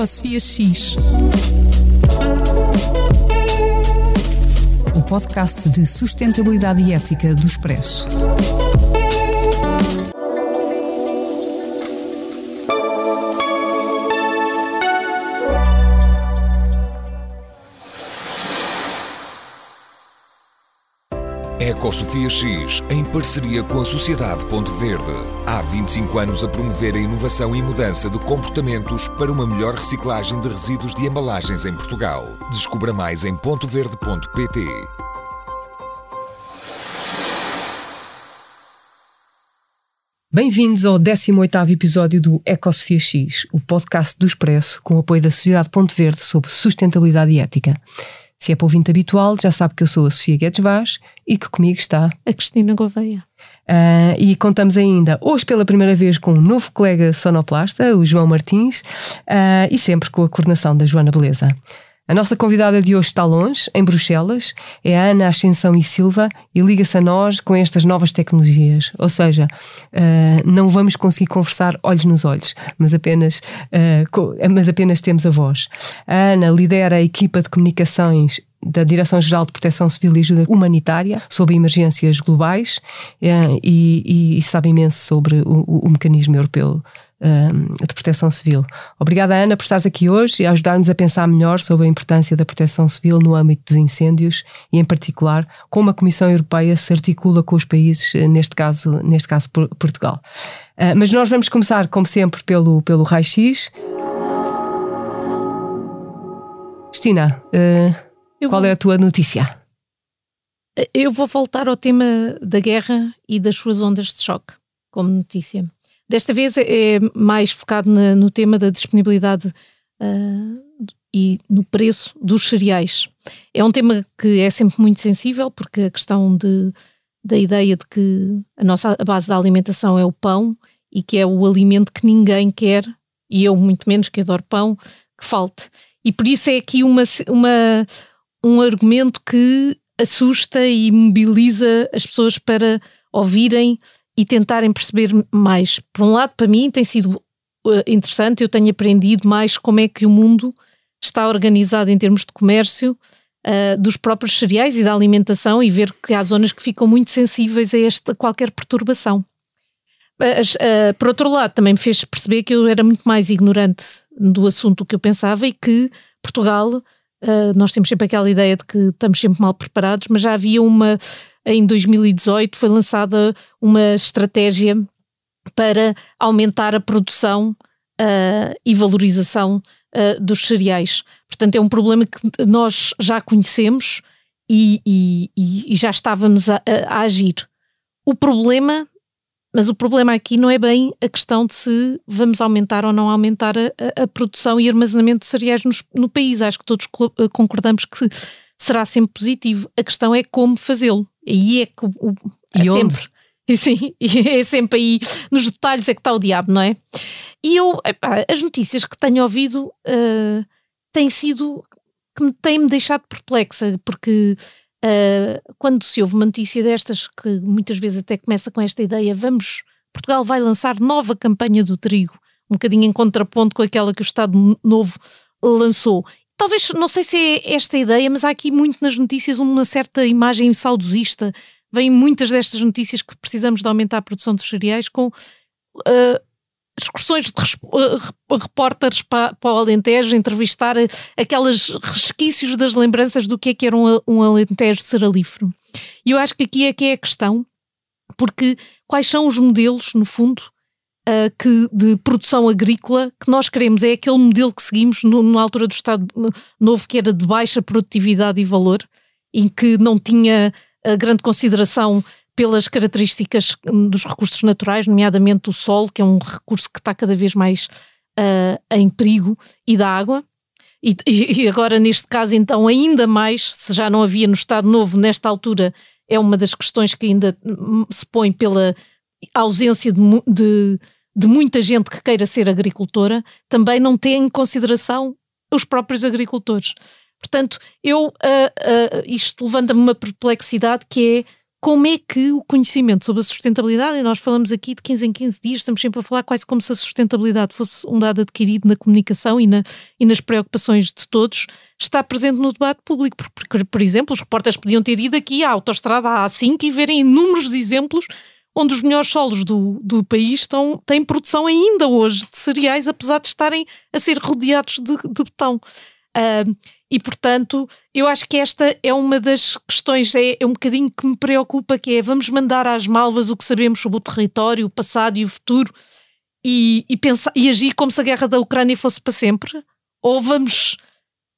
Ecosofia X. O podcast de sustentabilidade e ética do Expresso. Ecosofia X, em parceria com a Sociedade Ponto Verde. Há 25 anos a promover a inovação e mudança de comportamentos para uma melhor reciclagem de resíduos de embalagens em Portugal. Descubra mais em pontoverde.pt. Bem-vindos ao 18º episódio do Ecosofia X, o podcast do Expresso com o apoio da Sociedade Ponto Verde sobre sustentabilidade e ética. Se é para ouvinte habitual, já sabe que eu sou a Sofia Guedes Vaz e que comigo está a Cristina Gouveia. Uh, e contamos ainda hoje pela primeira vez com um novo colega sonoplasta, o João Martins, uh, e sempre com a coordenação da Joana Beleza. A nossa convidada de hoje está longe, em Bruxelas, é a Ana Ascensão e Silva e liga-se a nós com estas novas tecnologias. Ou seja, uh, não vamos conseguir conversar olhos nos olhos, mas apenas, uh, mas apenas temos a voz. A Ana lidera a equipa de comunicações da Direção-Geral de Proteção Civil e Ajuda Humanitária sobre emergências globais uh, e, e, sabe imenso sobre o, o mecanismo europeu de proteção civil. Obrigada, Ana, por estares aqui hoje e ajudar-nos a pensar melhor sobre a importância da proteção civil no âmbito dos incêndios e, em particular, como a Comissão Europeia se articula com os países, eh, neste caso, neste caso Portugal. Uh, mas nós vamos começar, como sempre, pelo, pelo raio-x. Cristina, uh, qual é a tua notícia? Eu vou voltar ao tema da guerra e das suas ondas de choque, como notícia. Desta vez é mais focado no tema da disponibilidade uh, e no preço dos cereais. É um tema que é sempre muito sensível, porque a questão de, da ideia de que a nossa a base da alimentação é o pão e que é o alimento que ninguém quer, e eu muito menos que adoro pão, que falte. E por isso é aqui uma, uma, um argumento que assusta e mobiliza as pessoas para ouvirem e tentarem perceber mais. Por um lado, para mim tem sido uh, interessante, eu tenho aprendido mais como é que o mundo está organizado em termos de comércio uh, dos próprios cereais e da alimentação e ver que há zonas que ficam muito sensíveis a esta qualquer perturbação. Mas, uh, por outro lado, também me fez perceber que eu era muito mais ignorante do assunto do que eu pensava e que Portugal, uh, nós temos sempre aquela ideia de que estamos sempre mal preparados, mas já havia uma em 2018 foi lançada uma estratégia para aumentar a produção uh, e valorização uh, dos cereais. Portanto, é um problema que nós já conhecemos e, e, e já estávamos a, a, agir. O problema, mas o problema aqui não é bem a questão de se vamos aumentar ou não aumentar a, a produção e armazenamento de cereais no, no país. Acho que todos concordamos que será sempre positivo. A questão é como fazê-lo. Aí é que o, é e onde? sempre. E sim, é sempre aí nos detalhes é que está o diabo, não é? E eu, epá, as notícias que tenho ouvido uh, têm sido que me têm-me deixado perplexa, porque uh, quando se ouve uma notícia destas, que muitas vezes até começa com esta ideia, vamos, Portugal vai lançar nova campanha do trigo, um bocadinho em contraponto com aquela que o Estado Novo lançou talvez, não sei se é esta a ideia, mas há aqui muito nas notícias uma certa imagem saudosista. Vêm muitas destas notícias que precisamos de aumentar a produção dos cereais com uh, excursões de uh, repórteres para, para o Alentejo, entrevistar aqueles resquícios das lembranças do que é que era um, um Alentejo seralífero. E eu acho que aqui é que é a questão, porque quais são os modelos, no fundo, uh, que, de produção agrícola que nós queremos. É aquele modelo que seguimos no, na altura do Estado Novo, que era de baixa produtividade e valor, em que não tinha uh, grande consideração pelas características hum, dos recursos naturais, nomeadamente o sol, que é um recurso que está cada vez mais uh, em perigo, e da água. E, e, agora, neste caso, então, ainda mais, se já não havia no Estado Novo, nesta altura, é uma das questões que ainda hum, se põe pela ausência de, de, de muita gente que queira ser agricultora, também não tem em consideração os próprios agricultores. Portanto, eu uh, uh, isto levanta-me uma perplexidade que é como é que o conhecimento sobre a sustentabilidade, e nós falamos aqui de 15 em 15 dias, estamos sempre a falar quase como se a sustentabilidade fosse um dado adquirido na comunicação e, na, e nas preocupações de todos, está presente no debate público. Porque, por exemplo, os repórteres podiam ter ido aqui à autostrada A5 e verem inúmeros exemplos onde os melhores solos do, do país estão, têm produção ainda hoje de cereais, apesar de estarem a ser rodeados de, de betão. Uh, e, portanto, eu acho que esta é uma das questões, é, é, um bocadinho que me preocupa, que é vamos mandar às malvas o que sabemos sobre o território, o passado e o futuro e, e, pensar, e agir como se a guerra da Ucrânia fosse para sempre? Ou vamos,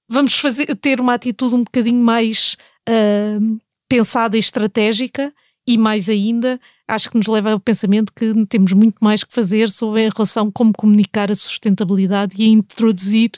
vamos fazer, ter uma atitude um bocadinho mais uh, pensada e estratégica e mais ainda, acho que nos leva ao pensamento que temos muito mais que fazer sobre a relação como comunicar a sustentabilidade e a introduzir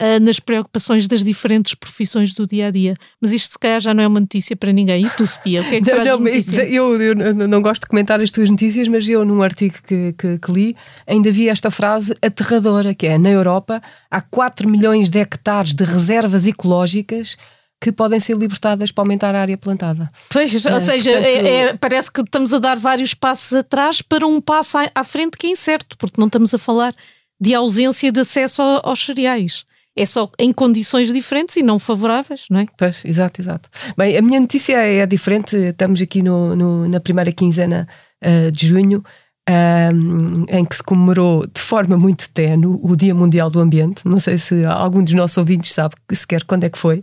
uh, nas preocupações das diferentes profissões do dia a dia. Mas isto, se calhar, já não é uma notícia para ninguém. E tu, Sofia, o que é que não, não, eu, eu, não gosto de comentar as tuas notícias, mas eu, num artigo que, que, que, li, ainda vi esta frase aterradora: que é na Europa há 4 milhões de hectares de reservas ecológicas que podem ser libertadas para aumentar a área plantada. Pois, ou uh, seja, portanto, é, é, parece que estamos a dar vários passos atrás para um passo à, à, frente que é incerto, porque não estamos a falar de ausência de acesso aos cereais é só em condições diferentes e não favoráveis, não é? Pois, exato, exato. Bem, a minha notícia é, é diferente. Estamos aqui no, no, na primeira quinzena uh, de junho. Um, em que se comemorou de forma muito tenue o Dia Mundial do Ambiente. Não sei se algum dos nossos ouvintes sabe sequer quando é que foi.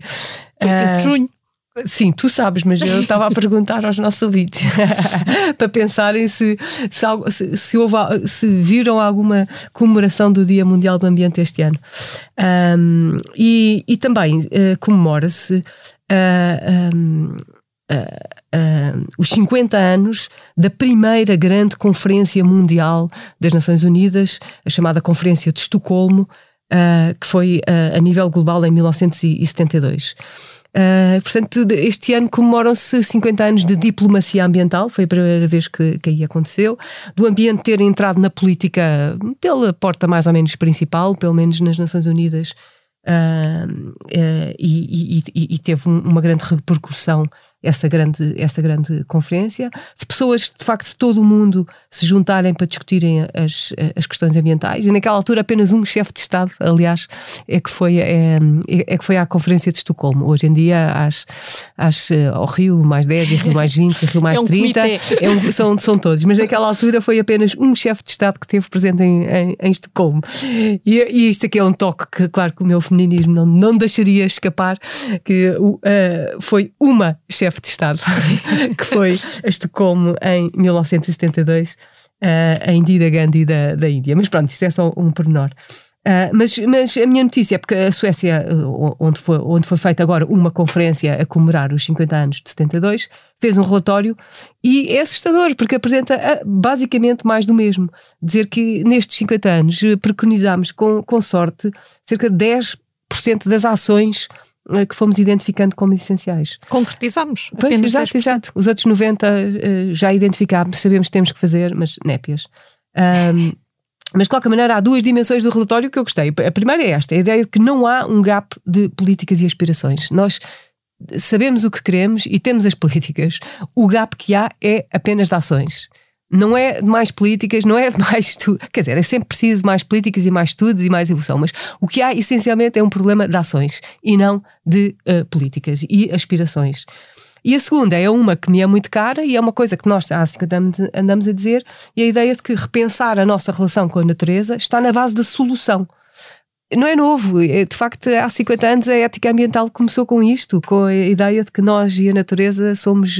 Foi 5 de junho. Sim, tu sabes, mas eu estava a perguntar aos nossos ouvintes para pensarem se, se, se, houve, se viram alguma comemoração do Dia Mundial do Ambiente este ano. Um, e, e, também uh, comemora-se uh, um, uh, os 50 anos da primeira grande Conferência Mundial das Nações Unidas, a chamada Conferência de Estocolmo, que foi a nível global em 1972. Uh, portanto, este ano comemoram-se 50 anos de diplomacia ambiental, foi a primeira vez que, que aí aconteceu, do ambiente ter entrado na política pela porta mais ou menos principal, pelo menos nas Nações Unidas, uh, uh, e, e, e, teve uma grande repercussão essa grande, essa grande conferência, de pessoas de facto de todo o mundo se juntarem para discutirem as, as questões ambientais. E naquela altura apenas um chefe de Estado, aliás, é que foi, é, é que foi à Conferência de Estocolmo. Hoje em dia, às, às, ao Rio mais 10, e Rio mais 20, e Rio mais é um 30, é um, são, são todos. Mas naquela altura foi apenas um chefe de Estado que esteve presente em, em, em Estocolmo. E, e, isto aqui é um toque que, claro, que o meu feminismo não, não deixaria escapar, que uh, foi uma chefe chefe de Estado, que foi a Estocolmo em 1972, uh, eh, a Indira Gandhi da, da Índia. Mas pronto, isto é só um pormenor. Uh, mas, mas a minha notícia é porque a Suécia, onde foi, onde foi feita agora uma conferência a comemorar os 50 anos de 72, fez um relatório e é assustador porque apresenta basicamente mais do mesmo. Dizer que nestes 50 anos preconizámos com, com sorte cerca de 10% das ações eh, que fomos identificando como essenciais. Concretizamos. Pois, exato, exato. Os outros 90 uh, já identificámos, sabemos que temos que fazer, mas népias. Um, mas de qualquer maneira, há duas dimensões do relatório que eu gostei. A primeira é esta: a ideia de que não há um gap de políticas e aspirações. Nós sabemos o que queremos e temos as políticas. O gap que há é apenas de ações não é de mais políticas, não é de mais estudo. Quer dizer, é sempre preciso mais políticas e mais estudos e mais evolução, mas o que há essencialmente é um problema de ações e não de uh, políticas e aspirações. E a segunda é uma que me é muito cara e é uma coisa que nós há 50 anos andamos a dizer, e a ideia de que repensar a nossa relação com a natureza está na base da solução. Não é novo, é, de facto, há 50 anos a ética ambiental começou com isto, com a ideia de que nós e a natureza somos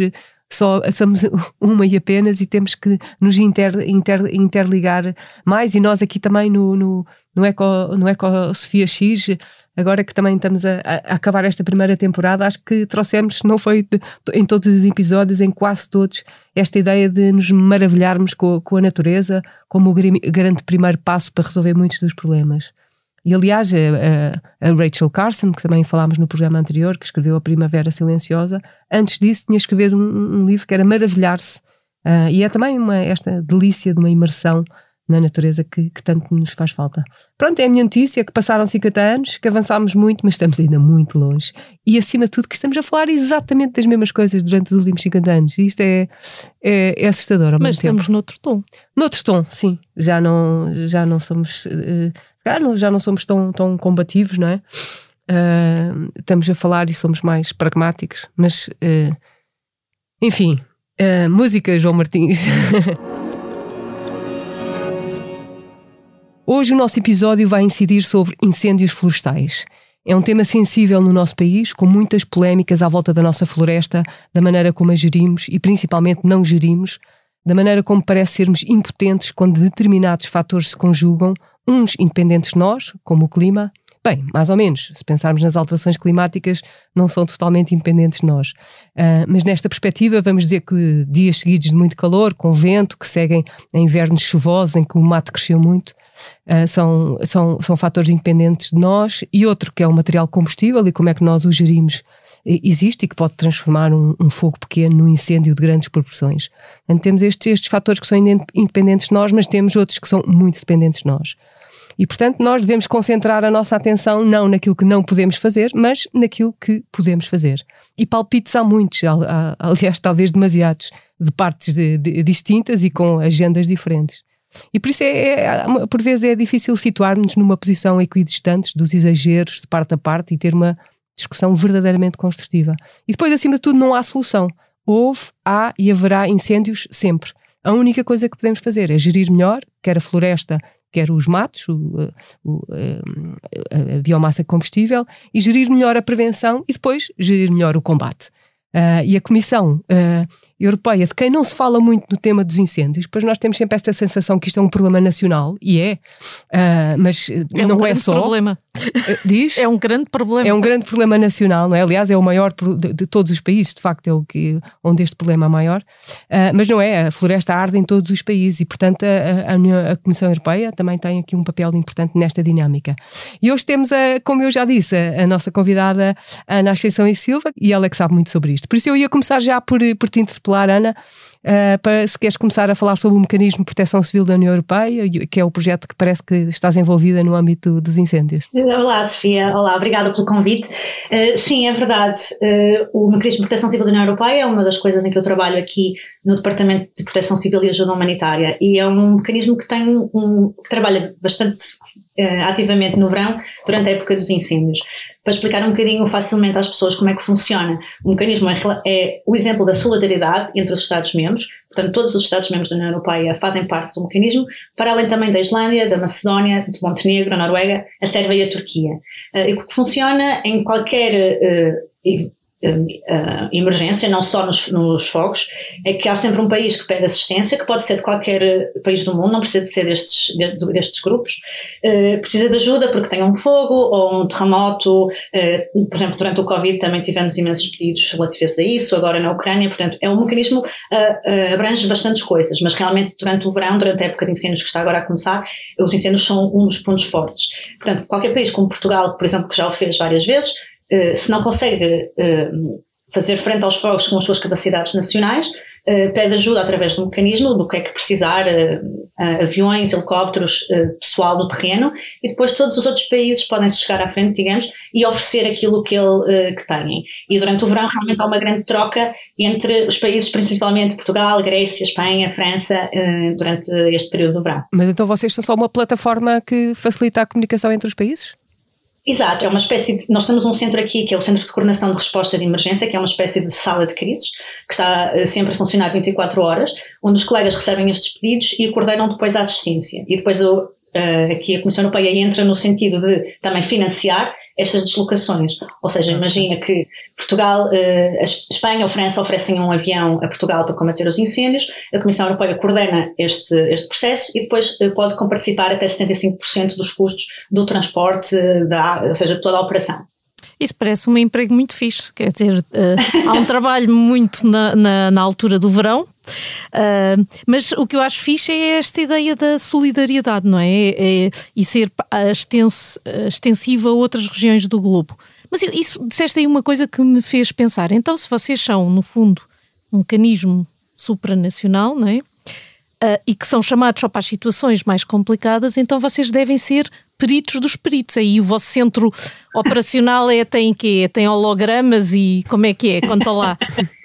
só somos uma e apenas e temos que nos inter, inter, interligar mais e nós aqui também no, no, no, Eco, no Eco Sofia X agora que também estamos a, a, acabar esta primeira temporada, acho que trouxemos, não foi de, em todos os episódios, em quase todos, esta ideia de nos maravilharmos com, com a natureza como o grande primeiro passo para resolver muitos dos problemas. E aliás, a, a, Rachel Carson, que também falámos no programa anterior, que escreveu A Primavera Silenciosa, antes disso tinha escrevido um, um livro que era Maravilhar-se. Uh, e é também uma, esta delícia de uma imersão na natureza que, que, tanto nos faz falta. Pronto, é a minha notícia que passaram 50 anos, que avançámos muito, mas estamos ainda muito longe. E acima de tudo que estamos a falar exatamente das mesmas coisas durante os últimos 50 anos. E isto é, é, é assustador ao Mas estamos tempo. noutro tom. Noutro tom, sim. Já não, já não somos uh, já não somos tão, tão combativos, não é? Uh, estamos a falar e somos mais pragmáticos, mas uh, enfim, música João Martins. Hoje o nosso episódio vai incidir sobre incêndios florestais. É um tema sensível no nosso país, com muitas polémicas à volta da nossa floresta, da maneira como a gerimos e principalmente não gerimos, da maneira como parece sermos impotentes quando determinados fatores se conjugam, uns independentes de nós, como o clima. Bem, mais ou menos, se pensarmos nas alterações climáticas, não são totalmente independentes de nós. Uh, mas nesta perspectiva, vamos dizer que dias seguidos de muito calor, com vento, que seguem em invernos chuvosos, em que o mato cresceu muito, Uh, são, são, são fatores independentes de nós, e outro que é o material combustível e como é que nós o gerimos existe e que pode transformar um, um, fogo pequeno num incêndio de grandes proporções. Então, temos estes, estes fatores que são independentes de nós, mas temos outros que são muito dependentes de nós. E, portanto, nós devemos concentrar a nossa atenção não naquilo que não podemos fazer, mas naquilo que podemos fazer. E palpites há muitos, aliás, talvez demasiados, de partes de, de, distintas e com agendas diferentes. E por isso, é, é, por vezes, é difícil situarmos numa posição equidistante dos exageros de parte a parte e ter uma discussão verdadeiramente construtiva. E depois, acima de tudo, não há solução. Houve, há e haverá incêndios sempre. A única coisa que podemos fazer é gerir melhor, quer a floresta, quer os matos, o, o, a, a biomassa combustível, e gerir melhor a prevenção e depois gerir melhor o combate. Uh, e a Comissão uh, Europeia, de quem não se fala muito no tema dos incêndios, pois nós temos sempre esta sensação que isto é um problema nacional, e é, uh, mas é não um é só. Problema. Diz? É um grande problema. É um grande problema nacional, não é? Aliás, é o maior de, de todos os países, de facto, é o que, onde este problema é maior. mas não é, a floresta arde em todos os países e, portanto, a, a, União, a Comissão Europeia também tem aqui um papel importante nesta dinâmica. E hoje temos, a, como eu já disse, a, a nossa convidada Ana Ascensão e Silva, e ela é que sabe muito sobre isto. Por isso eu ia começar já por, por te interpelar, Ana, uh, para se queres começar a falar sobre o mecanismo de proteção civil da União Europeia, que é o projeto que parece que estás envolvida no âmbito dos incêndios. Olá, Sofia. Olá, obrigada pelo convite. Uh, sim, é verdade. Uh, o mecanismo de proteção civil da União Europeia é uma das coisas em que eu trabalho aqui no Departamento de Proteção Civil e Ajuda Humanitária e é um mecanismo que tem um, que trabalha bastante ativamente no verão durante a época dos incêndios para explicar um bocadinho facilmente às pessoas como é que funciona. O mecanismo é, é o exemplo da solidariedade entre os Estados-membros, portanto, todos os Estados-membros da União Europeia fazem parte do mecanismo, para além também da Islândia, da Macedónia, de Montenegro, a Noruega, a Sérvia e a Turquia. Uh, e que funciona em qualquer uh, emergência, não só nos, nos, fogos, é que há sempre um país que pede assistência, que pode ser de qualquer eh, país do mundo, não precisa de ser destes, de, destes grupos, uh, precisa de ajuda porque tem um fogo ou um terremoto. Uh, por exemplo, durante o Covid também tivemos imensos pedidos relativos a isso, agora na Ucrânia, portanto, é um mecanismo uh, abrange bastantes coisas, mas realmente durante o verão, durante a época de incêndios que está agora a começar, os incêndios são um dos pontos fortes. Portanto, qualquer país como Portugal, por exemplo, que já o fez várias vezes, se não consegue eh, fazer frente aos fogos com as suas capacidades nacionais, eh, pede ajuda através do mecanismo, do que é que precisar, aviões, helicópteros, pessoal no terreno, e depois todos os outros países podem se chegar à frente, digamos, e oferecer aquilo que, ele, que têm. E durante o verão realmente há uma grande troca entre os países, principalmente Portugal, Grécia, Espanha, França, durante este período do verão. Mas então vocês são só uma plataforma que facilita a comunicação entre os países? Exato, é uma espécie de. Nós temos um centro aqui que é o Centro de Coordenação de Resposta de Emergência, que é uma espécie de sala de crises, que está uh, sempre a funcionar 24 horas, onde os colegas recebem estes pedidos e coordenam depois a assistência. E depois o, uh, aqui a Comissão Europeia entra no sentido de também financiar estas deslocações. Ou seja, imagina que Portugal, eh, Espanha ou França oferecem um avião a Portugal para combater os incêndios, a Comissão Europeia coordena este, este processo e depois eh, pode participar até 75% dos custos do transporte, da, ou seja, de toda a operação. Isso parece um emprego muito fixe, quer dizer, uh, há um trabalho muito na, na, na, altura do verão, uh, mas o que eu acho fixe é esta ideia da solidariedade, não é? é, é e ser extenso, extensiva a outras regiões do globo. Mas isso disseste aí uma coisa que me fez pensar. Então, se vocês são, no fundo, um mecanismo supranacional, não é? uh, e que são chamados só para as situações mais complicadas, então vocês devem ser peritos dos peritos. Aí o vosso centro operacional é, tem quê? Tem hologramas e como é que é? Conta lá.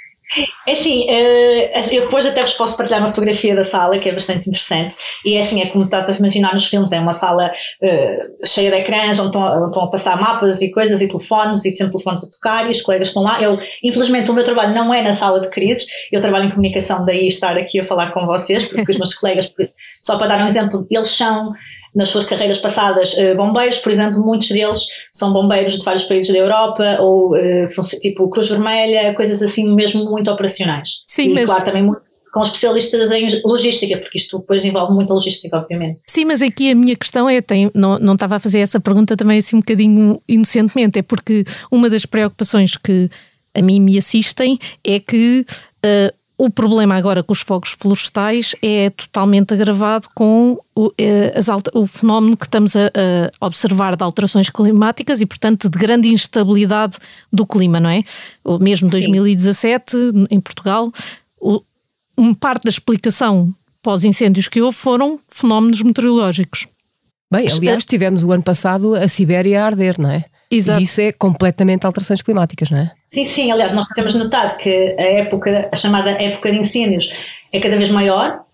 É assim, eh, eu depois até vos posso partilhar uma fotografia da sala que é bastante interessante e é assim, é como estás a imaginar nos filmes, é uma sala uh, cheia de ecrãs onde estão, onde estão, a passar mapas e coisas e telefones e sempre telefones a tocar e os colegas estão lá. Eu, infelizmente o meu trabalho não é na sala de crises, eu trabalho em comunicação, daí estar aqui a falar com vocês, porque os meus colegas, só para dar um exemplo, eles são nas suas carreiras passadas eh, bombeiros, por exemplo, muitos deles são bombeiros de vários países da Europa ou eh, tipo Cruz Vermelha, coisas assim mesmo muito operacionais. Sim, e mas... claro também muito com especialistas em logística, porque isto depois envolve muita logística, obviamente. Sim, mas aqui a minha questão é, tem, não, não estava a fazer essa pergunta também assim um bocadinho inocentemente, é porque uma das preocupações que a mim me assistem é que uh, o problema agora com os fogos florestais é totalmente agravado com o, as, o fenómeno que estamos a, a, observar de alterações climáticas e, portanto, de grande instabilidade do clima, não é? O mesmo 2017, Sim. em Portugal, o, uma parte da explicação pós incêndios que houve foram fenómenos meteorológicos. Bem, aliás, tivemos o ano passado a Sibéria a arder, não é? Exato. E isso é completamente alterações climáticas, não é? Sim, sim. Aliás, nós temos notado que a época, a chamada época de incêndios, é cada vez maior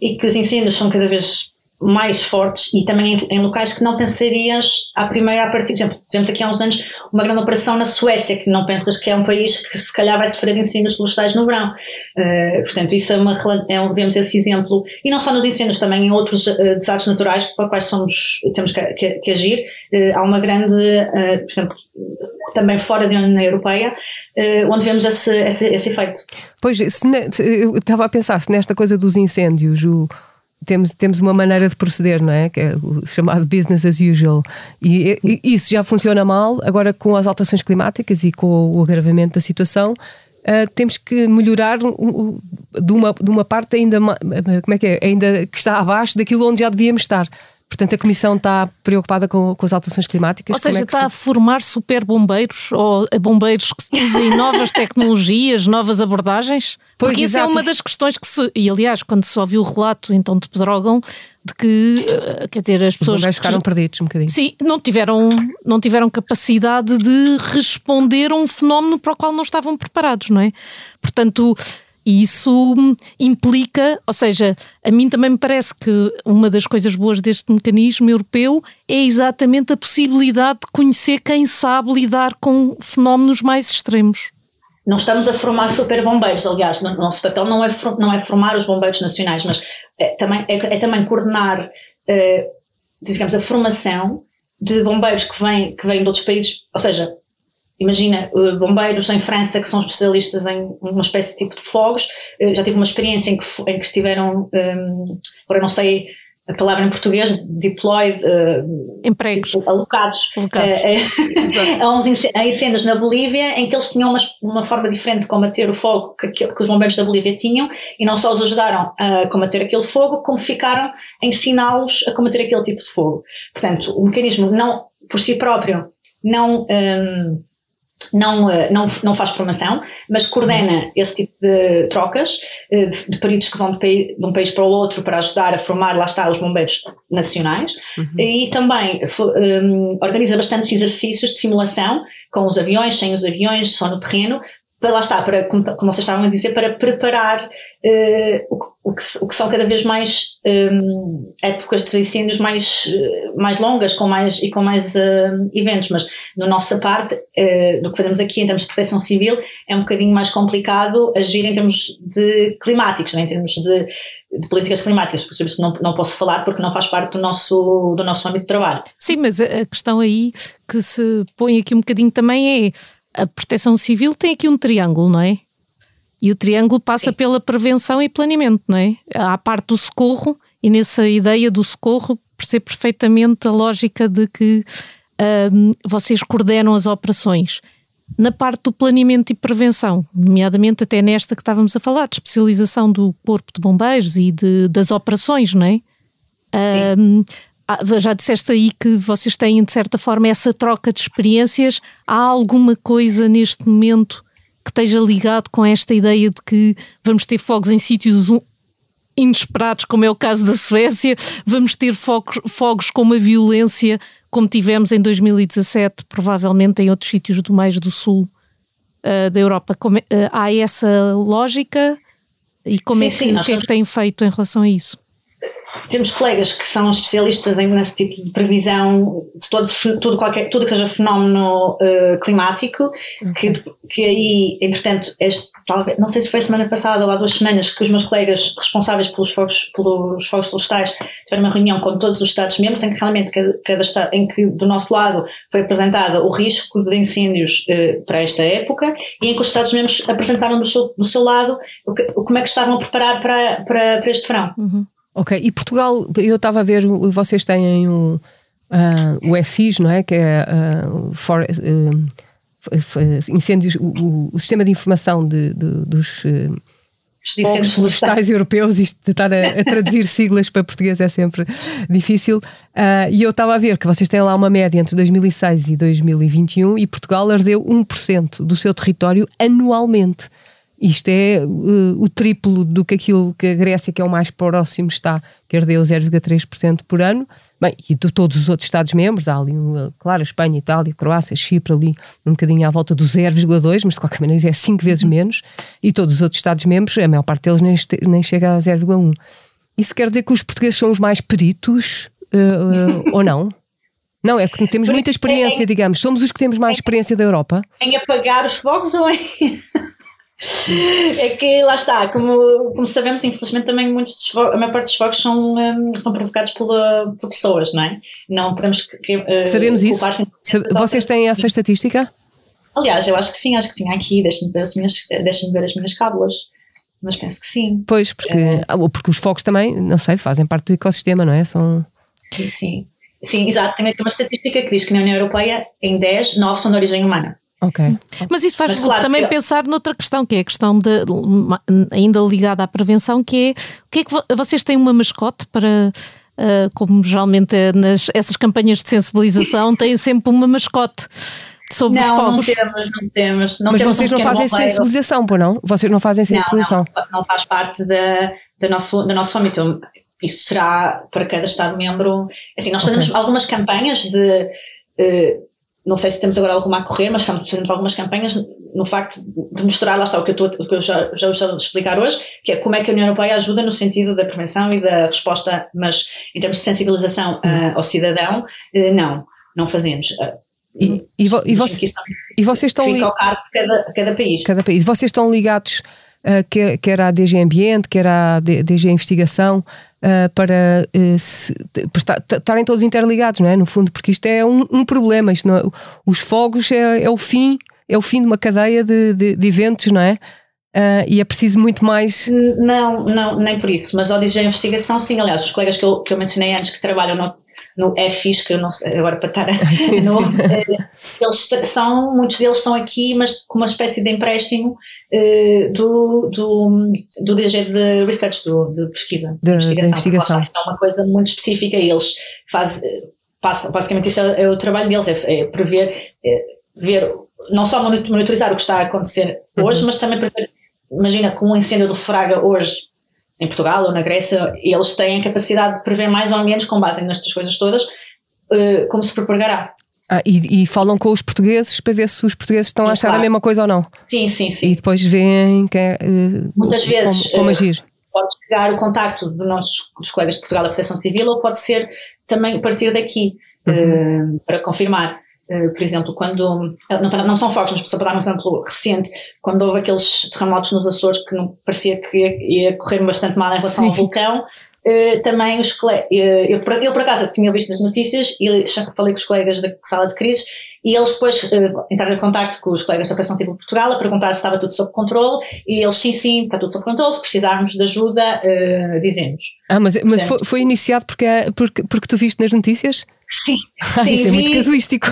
e que os incêndios são cada vez mais fortes e também em, em, locais que não pensarias à primeira a partir, por exemplo, tivemos aqui há uns anos uma grande operação na Suécia, que não pensas que é um país que se calhar vai sofrer incêndios florestais no verão. Uh, portanto, isso é uma, é um, vemos esse exemplo, e não só nos incêndios, também em outros uh, desastres naturais para quais somos, temos que, que, que agir. Uh, há uma grande, por exemplo, também fora da União Europeia, onde vemos esse, esse, esse efeito. Pois, se, eu estava a pensar, se nesta coisa dos incêndios, o temos, temos uma maneira de proceder, não é? Que é o chamado business as usual. E, e isso já funciona mal, agora com as alterações climáticas e com o agravamento da situação. Uh, temos que melhorar de, uma, de uma parte ainda como é que é? ainda que está abaixo daquilo onde já devíamos estar. Portanto, a Comissão está preocupada com, com as alterações climáticas. Ou seja, é está se... a formar super bombeiros ou bombeiros que usem novas tecnologias, novas abordagens? Pois, Porque isso é uma das questões que se. E aliás, quando se ouviu o relato então de Pedrógão, de que, eh, quer dizer, as pessoas. Os ficaram perdidos um bocadinho. Sim, não tiveram, não tiveram capacidade de responder a um fenómeno para o qual não estavam preparados, não é? Portanto e isso implica, ou seja, a mim também me parece que uma das coisas boas deste mecanismo europeu é exatamente a possibilidade de conhecer quem sabe lidar com fenómenos mais extremos. Não estamos a formar super bombeiros, aliás, o nosso papel não é, não é formar os bombeiros nacionais, mas é também, é, é também coordenar, eh, digamos, a formação de bombeiros que vêm, que vêm de outros países, ou seja, Imagina, uh, bombeiros em França que são especialistas em uma espécie de tipo de fogos. Uh, já tive uma experiência em que, em que estiveram, um, agora não sei a palavra em português, deployed, uh, empregos tipo, alocados, alocados. Uh, a, uns incêndios na Bolívia em que eles tinham uma, uma forma diferente de combater o fogo que, que, os bombeiros da Bolívia tinham e não só os ajudaram a combater aquele fogo, como ficaram a ensiná-los a combater aquele tipo de fogo. Portanto, o mecanismo não por si próprio não um, não, eh, não, não faz formação, mas coordena uhum. esse tipo de trocas eh, de, de peritos que vão de, de, um país para o outro para ajudar a formar, lá está, os bombeiros nacionais uhum. e também um, organiza bastantes exercícios de simulação com os aviões, sem os aviões, só no terreno, para lá está, para, como, como vocês estavam a dizer, para preparar uh, o, o, que, o, que, são cada vez mais um, épocas de incêndios mais, uh, mais longas com mais, e com mais uh, eventos, mas na nossa parte, do que fazemos aqui em termos de proteção civil, é um bocadinho mais complicado agir em termos de climáticos, né, em termos de, de políticas climáticas, por isso não, não posso falar porque não faz parte do nosso, do nosso âmbito de trabalho. Sim, mas a questão aí que se põe aqui um bocadinho também é a proteção civil tem aqui um triângulo, não é? E o triângulo passa Sim. pela prevenção e planeamento, não é? Há a parte do socorro, e nessa ideia do socorro percebo perfeitamente a lógica de que um, vocês coordenam as operações. Na parte do planeamento e prevenção, nomeadamente até nesta que estávamos a falar, de especialização do Corpo de Bombeiros e de, das operações, não é? Um, já disseste aí que vocês têm, de certa forma, essa troca de experiências. Há alguma coisa neste momento que esteja ligado com esta ideia de que vamos ter fogos em sítios inesperados, como é o caso da Suécia, vamos ter fogos, fogos com uma violência como tivemos em 2017, provavelmente em outros sítios do mais do sul uh, da Europa. Como, uh, há essa lógica e como sim, é que, sim, o que é que têm feito em relação a isso? Temos colegas que são especialistas em nesse tipo de previsão de todo, tudo, qualquer, tudo que seja fenómeno uh, climático, okay. que, que aí, entretanto, este, talvez, não sei se foi semana passada ou há duas semanas, que os meus colegas responsáveis pelos fogos, pelos fogos florestais tiveram uma reunião com todos os Estados-membros, em que realmente cada, cada estado, em que do nosso lado foi apresentado o risco de incêndios uh, para esta época e em que os Estados-membros apresentaram do seu, do seu lado o que, como é que estavam a preparar para, para, para este verão. Uhum. Ok, e Portugal, eu estava a ver, vocês têm um, uh, o FIS, não é? Que é uh, for, uh, incêndios, o, o, sistema de informação de, de, dos povos florestais europeus, isto de estar a, a traduzir siglas para português é sempre difícil. Uh, e eu estava a ver que vocês têm lá uma média entre 2006 e 2021 e Portugal ardeu 1% do seu território anualmente. Isto é uh, o triplo do que aquilo que a Grécia, que é o mais próximo, está, que herdeu 0,3% por ano. Bem, e de todos os outros Estados-membros, há ali, uh, claro, Espanha, Itália, Croácia, Chipre, ali um bocadinho à volta do 0,2%, mas de qualquer maneira é 5 vezes uhum. menos. E todos os outros Estados-membros, a maior parte deles nem, nem chega a 0,1%. Isso quer dizer que os portugueses são os mais peritos uh, ou não? Não, é que temos muita experiência, digamos. Somos os que temos mais experiência da Europa. Em apagar os fogos ou em. É que lá está, como, como sabemos, infelizmente também muitos a maior parte dos fogos são, um, são provocados pela, por pessoas, não é? Não podemos que, uh, Sabemos isso? Vocês têm essa estatística? Aliás, eu acho que sim, acho que tinha aqui, deixa-me ver, deixa ver as minhas cábulas, mas penso que sim. Pois, porque, uh, porque os fogos também, não sei, fazem parte do ecossistema, não é? São... Sim, sim. Sim, exato. Tem uma estatística que diz que na União Europeia, em 10, 9 são de origem humana. Ok. Mas isso faz claro, também eu... pensar noutra questão, que é a questão de, ainda ligada à prevenção, que é o que é que vocês têm uma mascote para. Uh, como geralmente é nas essas campanhas de sensibilização, têm sempre uma mascote sobre não, os fogos. Não temos, não temos. Não Mas temos vocês um não fazem sensibilização, por não? Vocês não fazem sensibilização? Não, não, não faz parte da, da nosso, do nosso âmbito. Isso será para cada Estado-membro. Assim, nós fazemos okay. algumas campanhas de. Uh, não sei se temos agora alguma a correr, mas fazemos algumas campanhas no facto de mostrar, lá está o que eu, estou, o que eu já, já estou a explicar hoje, que é como é que a União Europeia ajuda no sentido da prevenção e da resposta, mas em termos de sensibilização uh, ao cidadão, uh, não, não fazemos. Uh, e, e, vo, e, você, e, vocês estão ligados. ao cargo de cada, cada país. Cada país. Vocês estão ligados, quer, quer à DG Ambiente, quer à DG Investigação, uh, para uh, estarem todos interligados, não é? No fundo, porque isto é um, um problema. Isto é, os fogos é, é, o fim, é o fim de uma cadeia de, de, de eventos, não é? Uh, e é preciso muito mais. Não, não, nem por isso, mas ao dizer investigação, sim. Aliás, os colegas que eu, que eu mencionei antes que trabalham no, no EFIS, que eu não sei agora para estar. Sim, no, sim. Eh, eles são, muitos deles estão aqui, mas com uma espécie de empréstimo uh, do, do, do DG de Research, do, de pesquisa. De, de investigação. investigação. Isto é uma coisa muito específica e eles fazem. Basicamente, isso é, é, o trabalho deles, é, é prever, é, ver, não só monitorizar o que está a acontecer uhum. hoje, mas também prever imagina, com um incêndio de Fraga hoje em Portugal ou na Grécia, eles têm a capacidade de prever mais ou menos, com base nestas coisas todas, uh, como se propagará. Ah, e, e, falam com os portugueses para ver se os portugueses estão sim, a achar claro. a mesma coisa ou não. Sim, sim, sim. E depois veem que é, uh, Muitas vezes como, como agir. Pode chegar o contacto do nossos, dos colegas de Portugal da Proteção Civil ou pode ser também a partir daqui, uhum. uh, para confirmar. Eh, por exemplo, quando, eh, não, não são fortes, mas só para dar um exemplo recente, quando houve aqueles terremotos nos Açores que não parecia que ia, correr bastante mal em relação Sim. ao vulcão, Uh, também os colegas, eu, eu, por acaso tinha visto nas notícias e falei com os colegas da sala de crise e eles depois entraram em contato com os colegas da Operação Civil de Portugal a perguntar se estava tudo sob controle e eles sim, sim, está tudo sob controle, se precisarmos de ajuda, dizemos. Ah, mas, mas foi, foi, iniciado porque, porque, porque tu viste nas notícias? Sim, sim Isso é muito casuístico.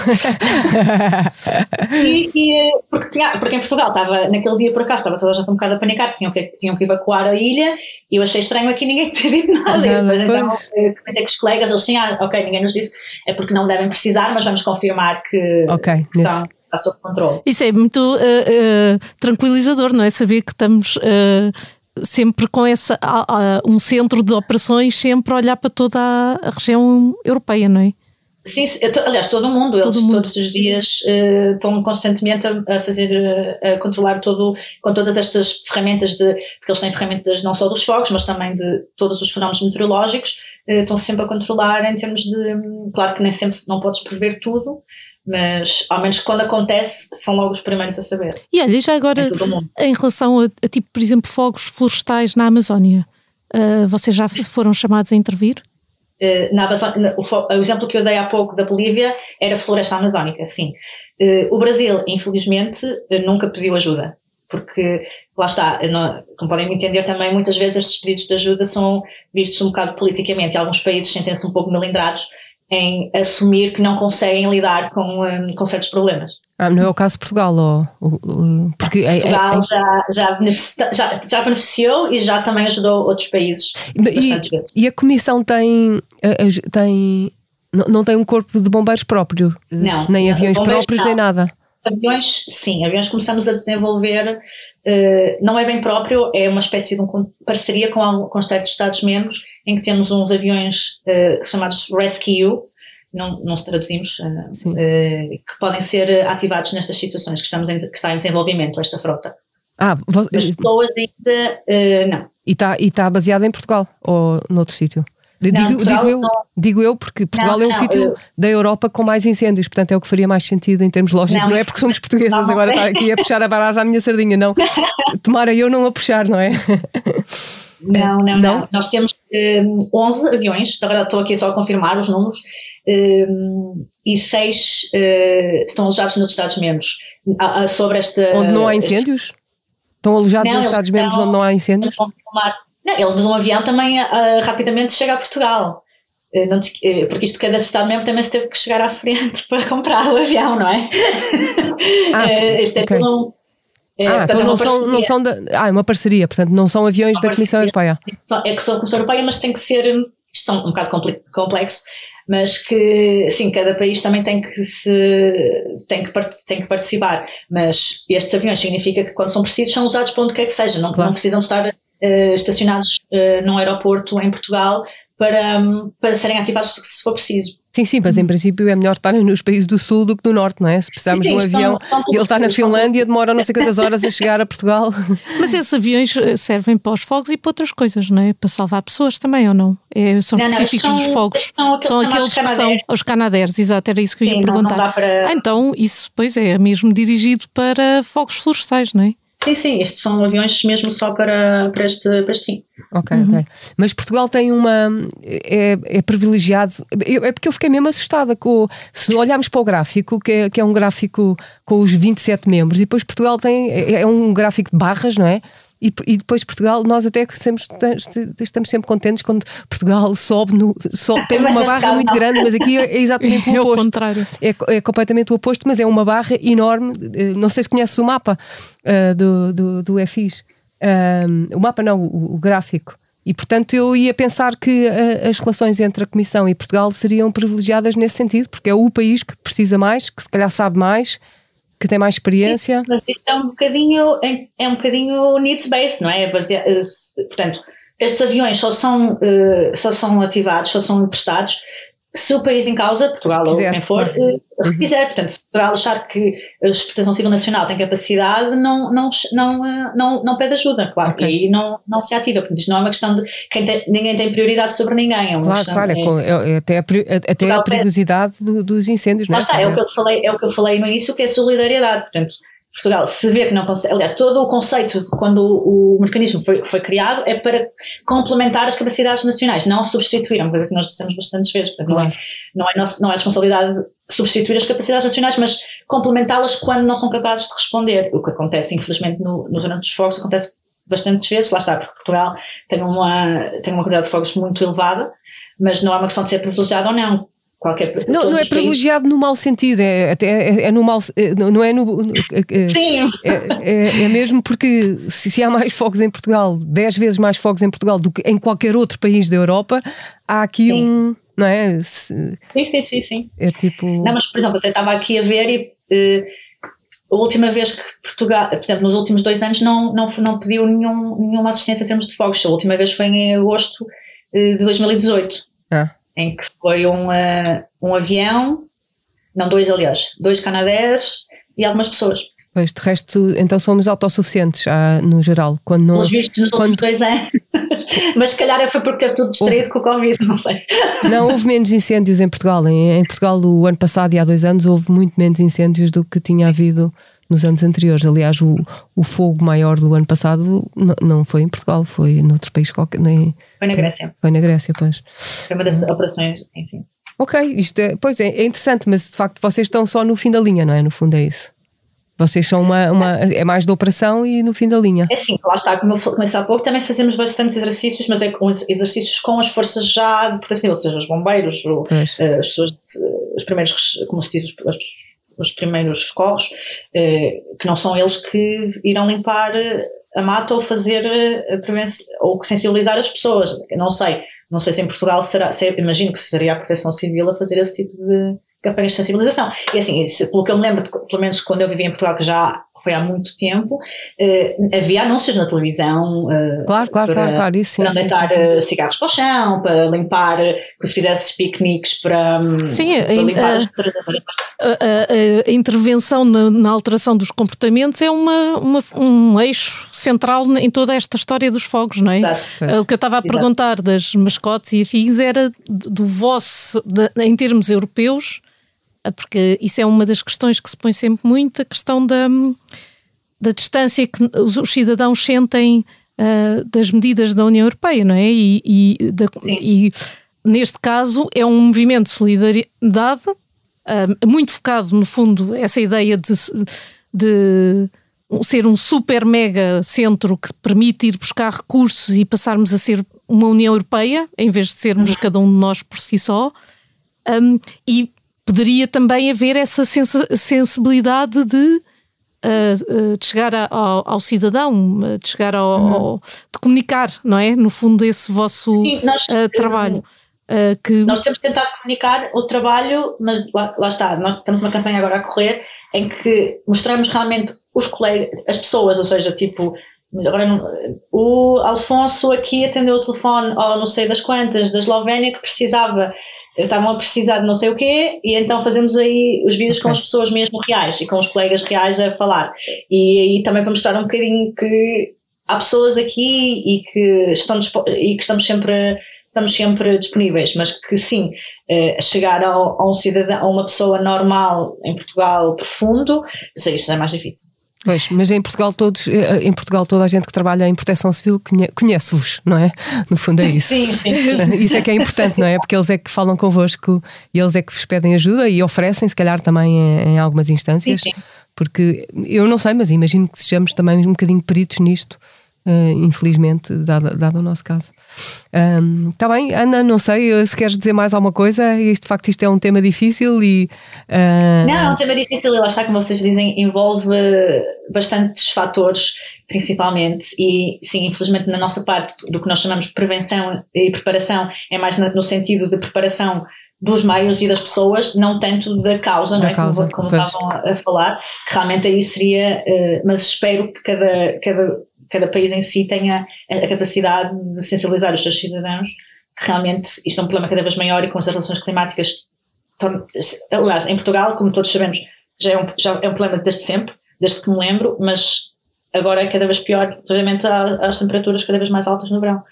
e, e, porque, tinha, porque em Portugal estava, naquele dia por acaso, estava toda a gente um bocado a panicar, tinham que, tinham que evacuar a ilha e eu achei estranho aqui ninguém ter dito nada. Mas então eh, comentei com os colegas, eles sim, ah, ok, ninguém nos disse, é porque não devem precisar, mas vamos confirmar que, okay, que estão, está sob controle. Isso é muito uh, uh, tranquilizador, não é? Saber que estamos sempre com essa, um centro de operações sempre a olhar para toda a região europeia, não é? Sim, aliás, todo mundo, todo eles mundo. todos os dias uh, estão constantemente a, a fazer, uh, a controlar todo, com todas estas ferramentas de, porque eles têm ferramentas não só dos fogos, mas também de todos os fenómenos meteorológicos, uh, estão sempre a controlar em termos de, claro que nem sempre não podes prever tudo, mas ao menos quando acontece são logo os primeiros a saber. E olha, já agora em relação a, a, tipo, por exemplo, fogos florestais na Amazónia, vocês já foram chamados a intervir? Eh, na Amazônia, o, exemplo que eu dei há pouco da Bolívia era floresta amazónica, sim. Eh, o Brasil, infelizmente, eh, nunca pediu ajuda, porque lá está, como podem entender também, muitas vezes estes pedidos de ajuda são vistos um bocado politicamente e alguns países sentem-se um pouco melindrados em assumir que não conseguem lidar com, um, com certos problemas. Ah, não é o caso de Portugal, ou, ou porque Portugal é, é, já, já, já, já, beneficiou e já também ajudou outros países. E, e a Comissão tem, tem não, não tem um corpo de bombeiros próprio? Não. Nem aviões próprios, não. nem nada? Aviões, sim, aviões começamos a desenvolver, uh, não é bem próprio, é uma espécie de um, parceria com, com certos Estados-membros, em que temos uns aviões uh, chamados Rescue, não, não se traduzimos, uh, que podem ser ativados nestas situações que, estamos em, que está em desenvolvimento, esta frota. Ah. As pessoas ainda não. E está e tá baseada em Portugal ou noutro sítio? Digo, não, digo, eu, digo eu porque Portugal não, é o sítio eu... da Europa com mais incêndios, portanto é o que faria mais sentido em termos lógicos. Não, não é porque somos portuguesas agora estar aqui a puxar a barragem à minha sardinha, não. Tomara eu não a puxar, não é? Não, não, não. Nós temos um, 11 aviões, agora estou aqui só a confirmar os números, um, e 6 uh, estão alojados nos Estados-membros. sobre esta. Onde não há incêndios? Estão alojados nos Estados-membros onde não há incêndios? Não, eles, um avião também uh, rapidamente chega a Portugal. Uh, não, uh, porque isto, cada Estado-membro também se teve que chegar à frente para comprar o avião, não é? Ah, okay. é um, é, ah, então é não, são, não são da. Ah, é uma parceria, portanto, não são aviões da Comissão Europeia. É que são da Comissão Europeia, mas tem que ser. Isto é um bocado complexo, mas que, sim, cada país também tem que, se, tem que, tem que participar. Mas estes aviões significa que, quando são precisos, são usados para onde quer que seja, não, claro. não precisam estar estacionados uh, num aeroporto em Portugal para, um, para serem ativados se for preciso. Sim, sim, mas em princípio é melhor estar nos países do Sul do que do Norte, não é? Se precisarmos de um avião e ele está na Finlândia, demora não sei quantas horas a chegar a Portugal. Mas esses aviões eh, servem para os fogos e para outras coisas, não é? Para salvar pessoas também, ou não? É, são não, específicos não, dos fogos. São, são aqueles que são os canadeiros, exato, era isso que eu ia sim, perguntar. Não, para... ah, então, isso, pois é, é mesmo dirigido para fogos florestais, não é? Sim, sim, estes são aviões mesmo só para, para, este, para este fim. Ok, uhum. ok. Mas Portugal tem uma. É, é privilegiado. É porque eu fiquei mesmo assustada com. Se olharmos para o gráfico, que é, que é um gráfico com os 27 membros, e depois Portugal tem. É, é um gráfico de barras, não é? E, e, depois Portugal, nós até sempre, estamos sempre contentes quando Portugal sobe, no, sobe tem uma barra muito grande, mas aqui é exatamente o oposto. É, o contrário. É, é, completamente o oposto, mas é uma barra enorme. Eh, não sei se conheces o mapa uh, do, do, do FIS. Um, o mapa não, o, o, gráfico. E portanto eu ia pensar que uh, as relações entre a Comissão e Portugal seriam privilegiadas nesse sentido, porque é o país que precisa mais, que se calhar sabe mais que tem mais experiência. Sim, mas isto é um bocadinho, é, é um bocadinho needs-based, não é? é portanto, estes aviões só são, uh, só são ativados, só são emprestados se o país em causa, Portugal quiser. ou quem for, uhum. uh, quiser. Portanto, se Portugal achar que a Proteção Civil Nacional tem capacidade, não, não, não, eh, não, não pede ajuda, claro, okay. e não, não se ativa. Portanto, isto não é uma questão de quem tem, ninguém tem prioridade sobre ninguém. É uma claro, claro, é, é, é, até a, até a perigosidade do, dos incêndios, não é? Está, é, o que eu falei, é o que eu falei no início, que é solidariedade. Portanto, Portugal se vê que não consegue. Aliás, todo o conceito de quando o, o mecanismo foi, foi, criado é para complementar as capacidades nacionais, não substituir. É uma coisa que nós dissemos bastantes vezes. Portanto, claro. não, é, não, é nosso, não é responsabilidade substituir as capacidades nacionais, mas complementá-las quando não são capazes de responder. O que acontece, infelizmente, no, no Zona dos Fogos acontece bastantes vezes, lá está, porque Portugal tem uma, tem uma quantidade de fogos muito elevada, mas não é uma questão de ser privilegiado ou não qualquer Não, não é privilegiado no mau sentido, é, até, é, é no mau, é, não é no. É, Sim. É, é, é, mesmo porque se, se, há mais fogos em Portugal, 10 vezes mais fogos em Portugal do que em qualquer outro país da Europa, há aqui sim. um. Não é? Se, sim, sim, sim, sim. É tipo. Não, mas por exemplo, eu estava aqui a ver e. Uh, a última vez que Portugal, portanto, nos últimos dois anos, não, não, não pediu nenhum, nenhuma assistência em termos de fogos. A última vez foi em agosto de 2018, ah. Em que foi um, uh, um avião, não dois, aliás, dois canadeiros e algumas pessoas. Pois, de resto, então somos autossuficientes ah, no geral. Quando não, Os vistos nos quando... últimos dois anos. Mas se calhar foi porque teve tudo distraído houve... com o Covid, não sei. Não, houve menos incêndios em Portugal. Em, em, Portugal, o ano passado e há dois anos, houve muito menos incêndios do que tinha havido nos anos anteriores. Aliás, o, o fogo maior do ano passado não, não foi em Portugal, foi noutro país qualquer. Nem, foi na Grécia. Foi na Grécia, pois. Foi uma das operações em si. Ok, isto é, pois é, é interessante, mas de facto vocês estão só no fim da linha, não é? No fundo é isso. Vocês são uma, uma, é mais da operação e no fim da linha. É sim, lá está, como eu comecei há pouco, também fazemos bastantes exercícios, mas é com exercícios com as forças já de proteção, ou seja, os bombeiros, eh, as pessoas, os primeiros, como se diz, os, os primeiros socorros, eh, que não são eles que irão limpar a mata ou fazer a prevenção, ou sensibilizar as pessoas. Não sei, não sei se em Portugal será, se, imagino que seria a proteção civil a fazer esse tipo de campanhas de sensibilização. E assim, se, pelo que eu me lembro, pelo menos quando eu vivia em Portugal, que já foi há muito tempo, eh, havia anúncios na televisão eh, claro, claro, para, claro, claro, isso, para sim, deitar sim, sim. Eh, cigarros para o chão, para limpar, que se fizesse piqueniques para, hum, sim, para limpar a, as a, a, a, intervenção na, na, alteração dos comportamentos é uma, uma, um eixo central em toda esta história dos fogos, não é? Exato. O que eu estava a Exato. perguntar das mascotes e afins era do vosso, de, em termos europeus, porque isso é uma das questões que se põe sempre muito, a questão da, da distância que os, os cidadãos sentem uh, das medidas da União Europeia, não é? E, e, da, e, neste caso é um movimento de solidariedade uh, muito focado, no fundo, essa ideia de, de ser um super mega centro que permite ir buscar recursos e passarmos a ser uma União Europeia, em vez de sermos uhum. cada um de nós por si só. Um, e poderia também haver essa sensibilidade de, uh, de chegar a, ao, ao, cidadão, de chegar ao, uhum. ao, de comunicar, não é? No fundo, esse vosso Sim, nós, uh, trabalho. Uh, que... Nós temos tentado comunicar o trabalho, mas lá, lá, está, nós temos uma campanha agora a correr em que mostramos realmente os colegas, as pessoas, ou seja, tipo, agora o Alfonso aqui atendeu o telefone, ou não sei das quantas, da Eslovénia, que precisava estavam a precisar de não sei o quê, e então fazemos aí os vídeos okay. com as pessoas mesmo reais e com os colegas reais a falar. E aí também para mostrar um bocadinho que há pessoas aqui e que, estão, e que estamos sempre estamos sempre disponíveis, mas que sim, eh, chegar ao, a um cidadão, a uma pessoa normal em Portugal profundo, sei, isso é mais difícil. Pois, mas em Portugal todos, eh, em Portugal toda a gente que trabalha em proteção civil conhece-vos, não é? No fundo é isso. Sim, sim. Isso é que é importante, não é? Porque eles é que falam convosco e eles é que vos pedem ajuda e oferecem, se calhar também em, em algumas instâncias. Sim, sim. Porque eu não sei, mas imagino que sejamos também um bocadinho peritos nisto Uh, infelizmente, dado, dado o nosso caso. Está um, bem, Ana, não sei eh, se queres dizer mais alguma coisa. Isto, de facto, isto é um tema difícil e. Uh... Não, é um tema difícil e lá está, como vocês dizem, envolve bastantes fatores, principalmente. E sim, infelizmente, na nossa parte, do que nós chamamos de prevenção e preparação, é mais no sentido de preparação dos meios e das pessoas, não tanto da causa, da não é? Causa, como, como estavam a falar, que realmente aí seria, uh, mas espero que cada, cada cada país em si tenha a capacidade de sensibilizar os seus cidadãos que realmente isto é um problema cada vez maior e com as relações climáticas. Aliás, em Portugal, como todos sabemos, já é um, já é um problema desde sempre, desde que me lembro, mas agora é cada vez pior, obviamente, às temperaturas cada vez mais altas no verão.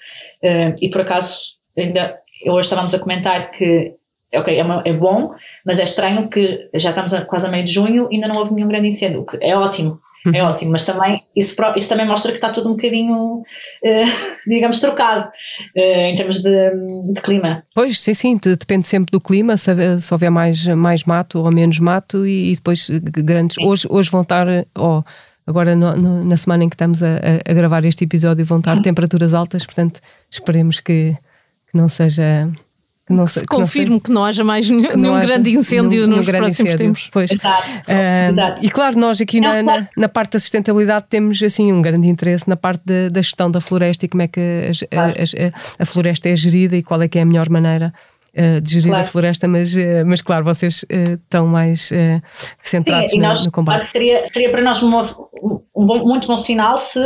Uh, e por acaso, ainda hoje estávamos a comentar que ok, é, uma, é, bom, mas é estranho que já estamos a, quase a meio de junho e ainda não houve nenhum grande incêndio, o que é ótimo, é ótimo, mas também isso, isso também mostra que está tudo um bocadinho, uh, digamos, trocado uh, em termos de, de, clima. Pois, sim, sim, depende sempre do clima, se, se houver mais, mais mato ou menos mato e, e depois grandes. Hoje, hoje vão estar, oh, agora no, no, na semana em que estamos a, a, gravar este episódio, vão estar uhum. temperaturas altas, portanto esperemos que, que não seja que não, se confirme que não haja mais nenhum, nenhum haja, grande incêndio nenhum, nos grande próximos incêndio. tempos. Pois. Exato, uh, E claro, nós aqui não, na, na, parte da sustentabilidade temos assim um grande interesse na parte da, da gestão da floresta e como é que a, claro. a, a, a, floresta é gerida e qual é que é a melhor maneira uh, de gerir claro. a floresta, mas, uh, mas claro, vocês uh, estão mais centrados Sim, no, nós, no, combate. Claro, seria, seria para nós uma, um bom, muito bom sinal se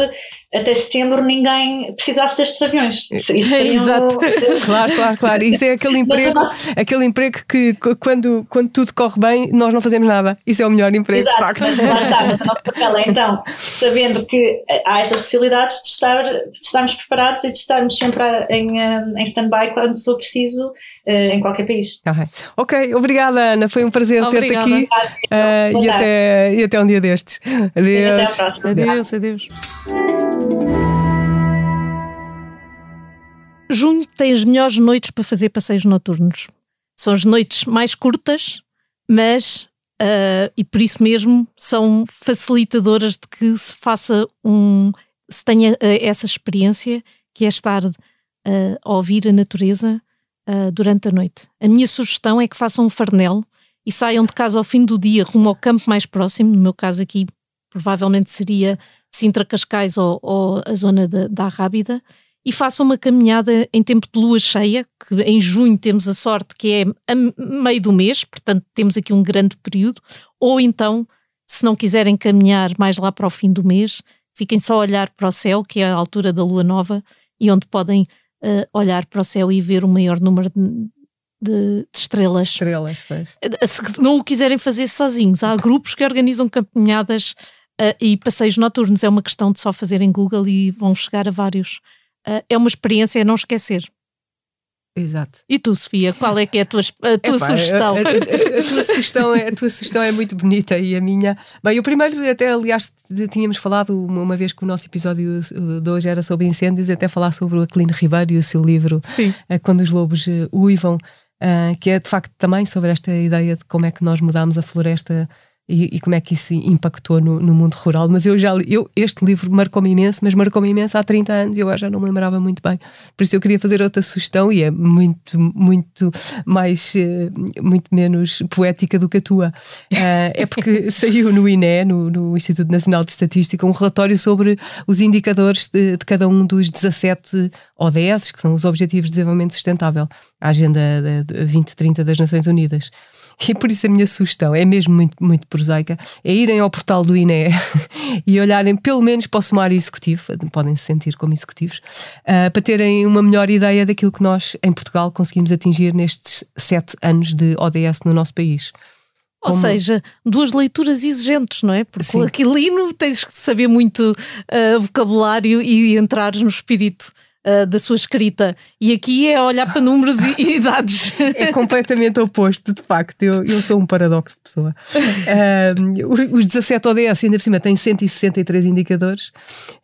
até setembro ninguém precisasse destes aviões. Isso, Exato. Um... claro, claro, claro. Isso é aquele emprego, nosso... aquele emprego que quando, quando tudo corre bem, nós não fazemos nada. Isso é o melhor emprego, Exato, de facto. Mas lá está, mas o nosso papel é então, sabendo que há estas possibilidades de, estar, de estarmos preparados e de estarmos sempre em, eh, em stand-by quando for preciso em qualquer país. Okay. ok, obrigada Ana, foi um prazer ter-te aqui uh, e, até, e até um dia destes. Adeus. até a próxima. Adeus, adeus. Junho tem as melhores noites para fazer passeios noturnos. São as noites mais curtas, mas uh, e por isso mesmo são facilitadoras de que se faça um se tenha uh, essa experiência que é estar uh, a ouvir a natureza durante a noite. A minha sugestão é que façam um farnel e saiam de casa ao fim do dia rumo ao campo mais próximo, no meu caso aqui provavelmente seria Sintra Cascais ou, ou a zona da, da Rábida, e façam uma caminhada em tempo de lua cheia, que em junho temos a sorte que é a meio do mês, portanto temos aqui um grande período, ou então, se não quiserem caminhar mais lá para o fim do mês, fiquem só a olhar para o céu, que é a altura da lua nova, e onde podem uh, olhar para o céu e ver o maior número de, de, de estrelas. Estrelas, pois. Eh, se não o quiserem fazer sozinhos, há grupos que organizam caminhadas uh, e passeios noturnos. É uma questão de só fazer em Google e vão chegar a vários uh, é uma experiência a não esquecer. Exato. E tu, Sofia, qual é que é a tua, a tua Epá, sugestão? A, a, a, tua sugestão é? A tua sugestão é muito bonita e a minha. Bem, o primeiro, até aliás, tínhamos falado uma, uma vez que o nosso episódio de hoje era sobre incêndios, até falar sobre o Aquilino Ribeiro e o seu livro Sim. Eh, Quando os Lobos eh, Uivam, uh, que é de facto também sobre esta ideia de como é que nós mudamos a floresta e, e, como é que isso impactou no, no, mundo rural. Mas eu já eu, este livro marcou-me imenso, mas marcou-me imenso há 30 anos e eu já não me lembrava muito bem. Por isso eu queria fazer outra sugestão e é muito, muito mais, eh, muito menos poética do que a tua. Uh, é porque saiu no INE, no, no, Instituto Nacional de Estatística, um relatório sobre os indicadores de, de cada um dos 17 ODS, que são os Objetivos de Desenvolvimento Sustentável, a Agenda 2030 das Nações Unidas. E por isso a minha sugestão é mesmo muito, muito prosaica: é irem ao portal do INE e olharem pelo menos para o sumário executivo, podem se sentir como executivos, uh, para terem uma melhor ideia daquilo que nós em Portugal conseguimos atingir nestes sete anos de ODS no nosso país. Ou Como... seja, duas leituras exigentes, não é? Porque Sim. Aquilino tens que saber muito uh, vocabulário e entrar no espírito uh, da sua escrita. E aqui é olhar para números e, e dados. É completamente oposto, de facto. Eu, eu sou um paradoxo de pessoa. Os 17 ODS, ainda por cima, têm 163 indicadores,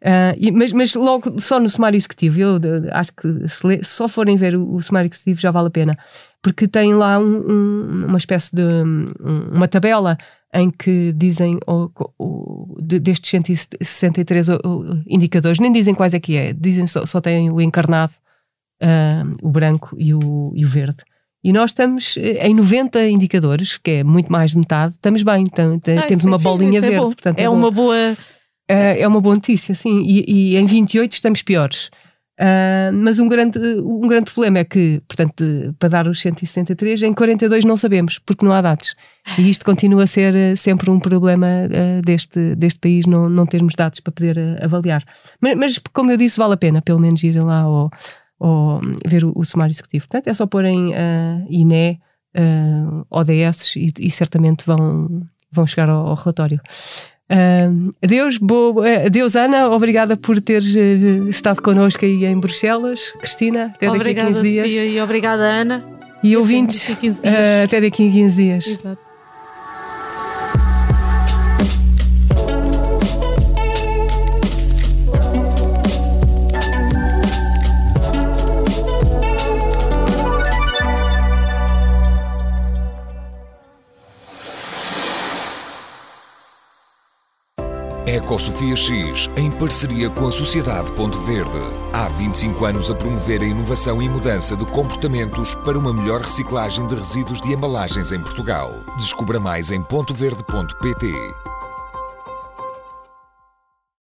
uh, e, mas, mas logo só no sumário executivo, eu acho que se, lê, só forem ver o, o sumário executivo já vale a pena porque tem lá um, um, uma espécie de um, uma tabela em que dizem o, o, destes 163 indicadores, nem dizem quais é que é, dizem só, só têm o encarnado, uh, o branco e o, e o verde. E nós estamos eh, em 90 indicadores, que é muito mais de metade, estamos bem, tam, ah, temos uma é bolinha é verde. portanto, é, é uma boa. É, é, uma boa notícia, sim. E, e em 28 estamos piores. Uh, mas um grande, um grande problema é que, portanto, para dar os 163, em 42 não sabemos, porque não há dados. E isto continua a ser uh, sempre um problema uh, deste, deste país, não, não termos dados para poder avaliar. Mas, mas, como eu disse, vale a pena pelo menos ir lá ou, ver o, o sumário executivo. Portanto, é só porem uh, INE, ODS e, e, certamente vão, vão chegar ao, ao relatório. Uh, adeus, boa, adeus, Ana. Obrigada por teres uh, estado connosco aí em Bruxelas. Cristina, até obrigada, daqui a 15 dias. Sofia, e obrigada, Ana. E ouvintes, uh, até daqui a 15 dias. Exato. Ecosofia X, em parceria com a Sociedade Ponto Verde. Há 25 anos a promover a inovação e mudança de comportamentos para uma melhor reciclagem de resíduos de embalagens em Portugal. Descubra mais em pontoverde.pt.